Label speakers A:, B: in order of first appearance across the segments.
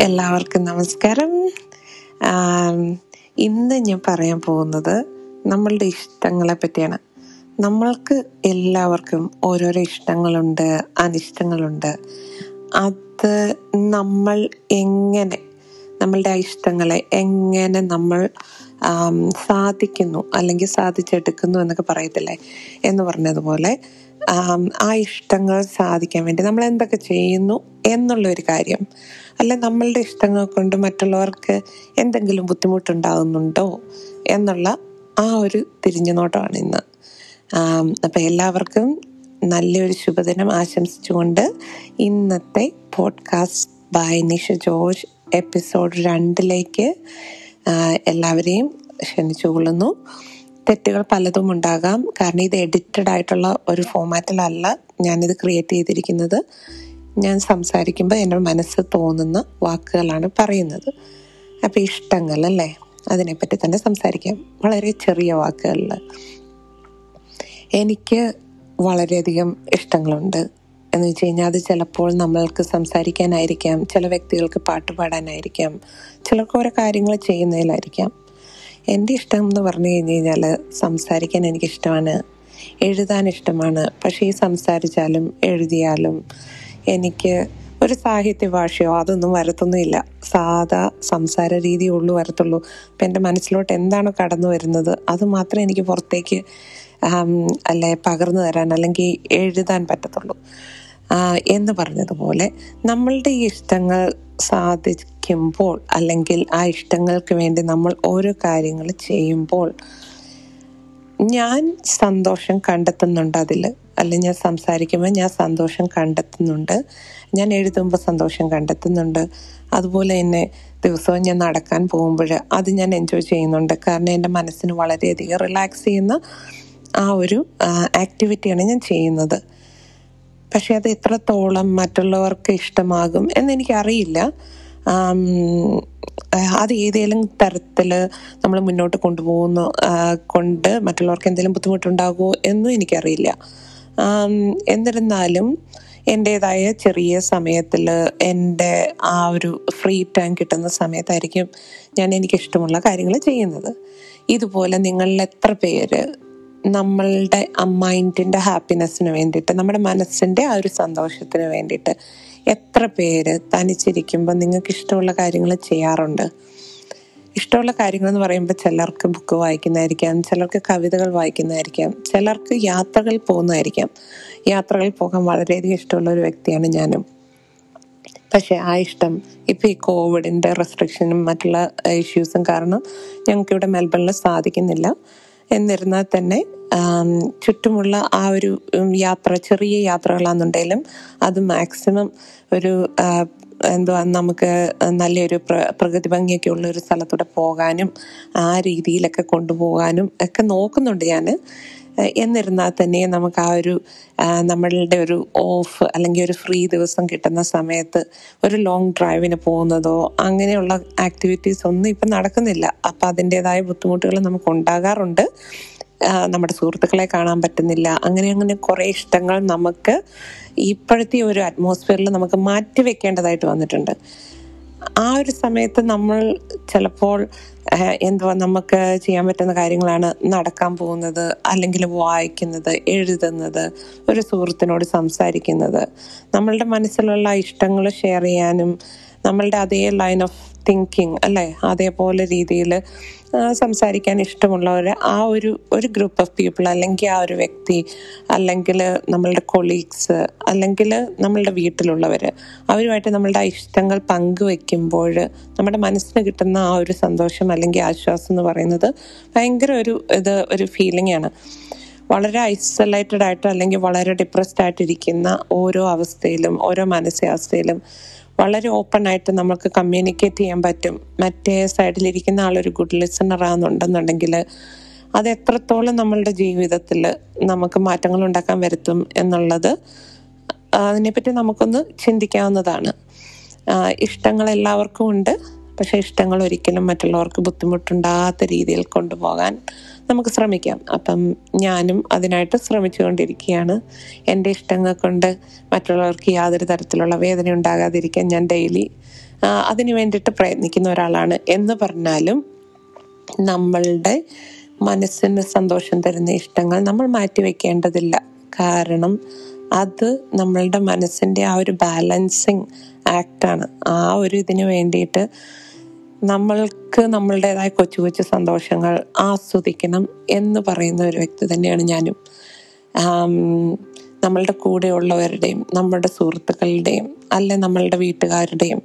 A: എല്ലാവർക്കും നമസ്കാരം. ഇന്ന് ഞാൻ പറയാൻ പോകുന്നത് നമ്മളുടെ ഇഷ്ടങ്ങളെ പറ്റിയാണ്. നമ്മൾക്ക് എല്ലാവർക്കും ഓരോരോ ഇഷ്ടങ്ങളുണ്ട് അനിഷ്ടങ്ങളുണ്ട്. അത് നമ്മൾ എങ്ങനെ നമ്മളുടെ ആ ഇഷ്ടങ്ങളെ എങ്ങനെ നമ്മൾ സാധിക്കുന്നു അല്ലെങ്കിൽ സാധിച്ചെടുക്കുന്നു എന്നൊക്കെ പറയത്തില്ലേ? എന്ന് പറഞ്ഞതുപോലെ ആം, ഇഷ്ടങ്ങൾ സാധിക്കാൻ വേണ്ടി നമ്മൾ എന്തൊക്കെ ചെയ്യുന്നു എന്നുള്ള ഒരു കാര്യം. അല്ല നമ്മളുടെ ഇഷ്ടങ്ങൾ കൊണ്ട് മറ്റുള്ളവർക്ക് എന്തെങ്കിലും ബുദ്ധിമുട്ടുണ്ടാകുന്നുണ്ടോ എന്നുള്ള ആ ഒരു തിരിഞ്ഞു നോട്ടമാണ് ഇന്ന് അപ്പം എല്ലാവർക്കും നല്ലൊരു ശുഭദിനം ആശംസിച്ചുകൊണ്ട് ഇന്നത്തെ podcast by Nisha George episode രണ്ടിലേക്ക് എല്ലാവരെയും ക്ഷണിച്ചുകൊള്ളുന്നു. തെറ്റുകൾ പലതും ഉണ്ടാകാം. കാരണം ഇത് എഡിറ്റഡ് ആയിട്ടുള്ള ഒരു ഫോമാറ്റിലല്ല ഞാനിത് ക്രിയേറ്റ് ചെയ്തിരിക്കുന്നത്. ഞാൻ സംസാരിക്കുമ്പോൾ എന്റെ മനസ്സ് തോന്നുന്ന വാക്കുകളാണ് പറയുന്നത്. അപ്പോൾ ഇഷ്ടങ്ങൾ അല്ലേ? അതിനെപ്പറ്റി തന്നെ സംസാരിക്കാം. വളരെ ചെറിയ വാക്കുകളിൽ. എനിക്ക് വളരെയധികം ഇഷ്ടങ്ങളുണ്ട്. എന്ന് വെച്ച് കഴിഞ്ഞാൽ അത് ചിലപ്പോൾ നമ്മൾക്ക് സംസാരിക്കാനായിരിക്കാം. ചില വ്യക്തികൾക്ക് പാട്ട് പാടാനായിരിക്കാം. ചിലർക്ക് ഓരോ കാര്യങ്ങൾ ചെയ്യുന്നതിലായിരിക്കാം. എന്റെ ഇഷ്ടം എന്ന് പറഞ്ഞു കഴിഞ്ഞ് കഴിഞ്ഞാൽ സംസാരിക്കാൻ എനിക്കിഷ്ടമാണ്. എഴുതാൻ ഇഷ്ടമാണ്. പക്ഷേ ഈ സംസാരിച്ചാലും എഴുതിയാലും എനിക്ക് ഒരു സാഹിത്യ ഭാഷയോ അതൊന്നും വരത്തൊന്നുമില്ല. സാധാ സംസാര രീതി ഉള്ളൂ വരത്തുള്ളൂ. അപ്പം എന്റെ മനസ്സിലോട്ട് എന്താണോ കടന്നു വരുന്നത് അത് മാത്രമേ എനിക്ക് പുറത്തേക്ക് അല്ലെ പകർന്നു തരാൻ അല്ലെങ്കിൽ എഴുതാൻ പറ്റത്തുള്ളൂ. എന്ന് പറഞ്ഞതുപോലെ നമ്മളുടെ ഈ ഇഷ്ടങ്ങൾ സാധിക്കുമ്പോൾ അല്ലെങ്കിൽ ആ ഇഷ്ടങ്ങൾക്ക് വേണ്ടി നമ്മൾ ഓരോ കാര്യങ്ങൾ ചെയ്യുമ്പോൾ ഞാൻ സന്തോഷം കണ്ടെത്തുന്നുണ്ട് അതിൽ. അല്ലെ ഞാൻ സംസാരിക്കുമ്പോൾ ഞാൻ സന്തോഷം കണ്ടെത്തുന്നുണ്ട്. ഞാൻ എഴുതുമ്പോൾ സന്തോഷം കണ്ടെത്തുന്നുണ്ട്. അതുപോലെ തന്നെ ദിവസവും ഞാൻ നടക്കാൻ പോകുമ്പോൾ അത് ഞാൻ എൻജോയ് ചെയ്യുന്നുണ്ട്. കാരണം എന്റെ മനസ്സിന് വളരെയധികം റിലാക്സ് ചെയ്യുന്ന ആ ഒരു ആക്ടിവിറ്റിയാണ് ഞാൻ ചെയ്യുന്നത്. പക്ഷെ അത് എത്രത്തോളം മറ്റുള്ളവർക്ക് ഇഷ്ടമാകും എന്നെനിക്ക് അറിയില്ല ആം, അത് ഏതെങ്കിലും തരത്തിൽ നമ്മൾ മുന്നോട്ട് കൊണ്ടുപോകുന്ന കൊണ്ട് മറ്റുള്ളവർക്ക് എന്തെങ്കിലും ബുദ്ധിമുട്ടുണ്ടാകുമോ എന്നും എനിക്കറിയില്ല. എന്നിരുന്നാലും എന്റെതായ ചെറിയ സമയത്തിൽ എന്റെ ആ ഒരു ഫ്രീ ടൈം കിട്ടുന്ന സമയത്തായിരിക്കും ഞാൻ എനിക്കിഷ്ടമുള്ള കാര്യങ്ങൾ ചെയ്യുന്നത്. ഇതുപോലെ നിങ്ങളിൽ എത്ര പേര് നമ്മളുടെ മൈൻഡിന്റെ ഹാപ്പിനെസ്സിന് വേണ്ടിയിട്ട് നമ്മുടെ മനസ്സിന്റെ ആ ഒരു സന്തോഷത്തിന് വേണ്ടിയിട്ട് എത്ര പേര് തനിച്ചിരിക്കുമ്പോൾ നിങ്ങൾക്ക് ഇഷ്ടമുള്ള കാര്യങ്ങൾ ചെയ്യാറുണ്ട്? ഇഷ്ടമുള്ള കാര്യങ്ങൾ എന്ന് പറയുമ്പോൾ ചിലർക്ക് ബുക്ക് വായിക്കുന്നതായിരിക്കാം ചിലർക്ക് കവിതകൾ വായിക്കുന്നതായിരിക്കാം ചിലർക്ക് യാത്രകൾ പോകുന്നതായിരിക്കാം. യാത്രകൾ പോകാൻ വളരെയധികം ഇഷ്ടമുള്ള ഒരു വ്യക്തിയാണ് ഞാനും. പക്ഷേ ആ ഇഷ്ടം ഇപ്പോൾ ഈ കോവിഡിന്റെ റെസ്ട്രിക്ഷനും മറ്റുള്ള ഇഷ്യൂസും കാരണം ഞങ്ങൾക്ക് ഇവിടെ മെൽബണിൽ സാധിക്കുന്നില്ല. എന്നിരുന്നാൽ തന്നെ ചുറ്റുമുള്ള ആ ഒരു യാത്ര ചെറിയ യാത്രകളാണെന്നുണ്ടെങ്കിലും അത് മാക്സിമം ഒരു എന്തുവാ നമുക്ക് നല്ലൊരു പ്ര- പ്രകൃതി ഭംഗിയൊക്കെ ഉള്ള ഒരു സ്ഥലത്തൂടെ പോകാനും ആ രീതിയിലൊക്കെ കൊണ്ടുപോകാനും ഒക്കെ നോക്കുന്നുണ്ട് ഞാൻ എന്നിരുന്നാൽ തന്നെ നമുക്ക് ആ ഒരു നമ്മളുടെ ഒരു ഓഫ് അല്ലെങ്കിൽ ഒരു ഫ്രീ ദിവസം കിട്ടുന്ന സമയത്ത് ഒരു ലോങ് ഡ്രൈവിന് പോകുന്നതോ അങ്ങനെയുള്ള ആക്ടിവിറ്റീസ് ഒന്നും ഇപ്പം നടക്കുന്നില്ല. അപ്പം അതിന്റെതായ ബുദ്ധിമുട്ടുകൾ നമുക്ക് ഉണ്ടാകാറുണ്ട്. നമ്മുടെ സുഹൃത്തുക്കളെ കാണാൻ പറ്റുന്നില്ല. അങ്ങനെ അങ്ങനെ കുറേ ഇഷ്ടങ്ങൾ നമുക്ക് ഇപ്പോഴത്തെ ഒരു അറ്റ്മോസ്ഫിയറിൽ നമുക്ക് മാറ്റി വെക്കേണ്ടതായിട്ട് വന്നിട്ടുണ്ട്. ആ ഒരു സമയത്ത് നമ്മൾ ചിലപ്പോൾ എന്തുവാ നമുക്ക് ചെയ്യാൻ പറ്റുന്ന കാര്യങ്ങളാണ് നടക്കാൻ പോകുന്നത് അല്ലെങ്കിൽ വായിക്കുന്നത് എഴുതുന്നത് ഒരു സുഹൃത്തിനോട് സംസാരിക്കുന്നത്. നമ്മളുടെ മനസ്സിലുള്ള ഇഷ്ടങ്ങൾ ഷെയർ ചെയ്യാനും നമ്മളുടെ അതേ ലൈൻ ഓഫ് തിങ്കിങ് അല്ലേ? അതേപോലെ രീതിയിൽ സംസാരിക്കാൻ ഇഷ്ടമുള്ളവർ ആ ഒരു ഒരു ഗ്രൂപ്പ് ഓഫ് പീപ്പിൾ അല്ലെങ്കിൽ ആ ഒരു വ്യക്തി അല്ലെങ്കിൽ നമ്മളുടെ കൊളീഗ്സ് അല്ലെങ്കിൽ നമ്മളുടെ വീട്ടിലുള്ളവർ അവരുമായിട്ട് നമ്മളുടെ ഇഷ്ടങ്ങൾ പങ്കുവെക്കുമ്പോൾ നമ്മുടെ മനസ്സിന് കിട്ടുന്ന ആ ഒരു സന്തോഷം അല്ലെങ്കിൽ ആശ്വാസം എന്ന് പറയുന്നത് ഭയങ്കര ഒരു ഇത് ഒരു ഫീലിംഗ് ആണ്. വളരെ ഐസൊലേറ്റഡ് ആയിട്ട് അല്ലെങ്കിൽ വളരെ ഡിപ്രസ്ഡ് ആയിട്ടിരിക്കുന്ന ഓരോ അവസ്ഥയിലും ഓരോ മാനസികാവസ്ഥയിലും വളരെ ഓപ്പൺ ആയിട്ട് നമുക്ക് കമ്മ്യൂണിക്കേറ്റ് ചെയ്യാൻ പറ്റും. മറ്റേ സൈഡിലിരിക്കുന്ന ആളൊരു ഗുഡ് ലിസണർ ആണെന്നുണ്ടെന്നുണ്ടെങ്കിൽ അത് എത്രത്തോളം നമ്മളുടെ ജീവിതത്തിൽ നമുക്ക് മാറ്റങ്ങൾ ഉണ്ടാക്കാൻ വരുത്തും എന്നുള്ളത് അതിനെപ്പറ്റി നമുക്കൊന്ന് ചിന്തിക്കാവുന്നതാണ്. ഇഷ്ടങ്ങൾ എല്ലാവർക്കും ഉണ്ട്. പക്ഷേ ഇഷ്ടങ്ങൾ ഒരിക്കലും മറ്റുള്ളവർക്ക് ബുദ്ധിമുട്ടുണ്ടാകാത്ത രീതിയിൽ കൊണ്ടുപോകാൻ നമുക്ക് ശ്രമിക്കാം. അപ്പം ഞാനും അതിനായിട്ട് ശ്രമിച്ചുകൊണ്ടിരിക്കുകയാണ്. എന്റെ ഇഷ്ടങ്ങൾ കൊണ്ട് മറ്റുള്ളവർക്ക് യാതൊരു തരത്തിലുള്ള വേദന ഉണ്ടാകാതിരിക്കാൻ ഞാൻ ഡെയിലി അതിനു വേണ്ടിയിട്ട് പ്രയത്നിക്കുന്ന ഒരാളാണ്. എന്ന് പറഞ്ഞാലും നമ്മളുടെ മനസ്സിന് സന്തോഷം തരുന്ന ഇഷ്ടങ്ങൾ നമ്മൾ മാറ്റിവെക്കേണ്ടതില്ല. കാരണം അത് നമ്മളുടെ മനസ്സിന്റെ ആ ഒരു ബാലൻസിങ് ആക്റ്റാണ് ആ ഒരു ഇതിന് വേണ്ടിയിട്ട് നമ്മൾക്ക് നമ്മളുടേതായ കൊച്ചു കൊച്ചു സന്തോഷങ്ങൾ ആസ്വദിക്കണം എന്ന് പറയുന്ന ഒരു വ്യക്തി തന്നെയാണ് ഞാനും. നമ്മളുടെ കൂടെയുള്ളവരുടെയും നമ്മുടെ സുഹൃത്തുക്കളുടെയും അല്ലെ നമ്മളുടെ വീട്ടുകാരുടെയും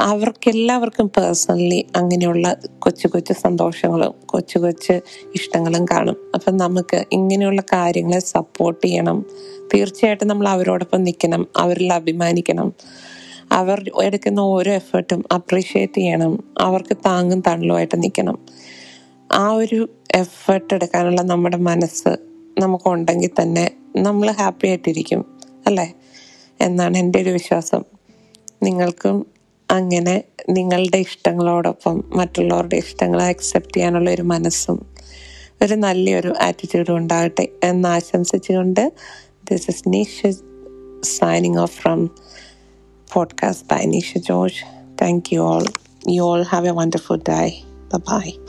A: അവർക്കെല്ലാവർക്കും പേഴ്സണലി അങ്ങനെയുള്ള കൊച്ചു കൊച്ചു സന്തോഷങ്ങളും കൊച്ചു കൊച്ചു ഇഷ്ടങ്ങളും കാണും. അപ്പം നമുക്ക് ഇങ്ങനെയുള്ള കാര്യങ്ങളെ സപ്പോർട്ട് ചെയ്യണം. തീർച്ചയായിട്ടും നമ്മൾ അവരോടൊപ്പം നിൽക്കണം അവരിൽ അഭിമാനിക്കണം. അവർ എടുക്കുന്ന ഓരോ എഫേർട്ടും അപ്രീഷിയേറ്റ് ചെയ്യണം. അവർക്ക് താങ്ങും തണലുമായിട്ട് നിൽക്കണം. ആ ഒരു എഫേർട്ട് എടുക്കാനുള്ള നമ്മുടെ മനസ്സ് നമുക്കുണ്ടെങ്കിൽ തന്നെ നമ്മൾ ഹാപ്പി ആയിട്ടിരിക്കും അല്ലേ? എന്നാണ് എന്റെ ഒരു വിശ്വാസം. നിങ്ങൾക്കും അങ്ങനെ നിങ്ങളുടെ ഇഷ്ടങ്ങളോടൊപ്പം മറ്റുള്ളവരുടെ ഇഷ്ടങ്ങളെ അക്സെപ്റ്റ് ചെയ്യാനുള്ള ഒരു മനസ്സും ഒരു നല്ലൊരു ആറ്റിറ്റ്യൂഡും ഉണ്ടാകട്ടെ എന്ന് ആശംസിച്ചുകൊണ്ട് this is Nisha signing off from podcast by Anisha George. Thank you all. You all have a wonderful day. Bye bye.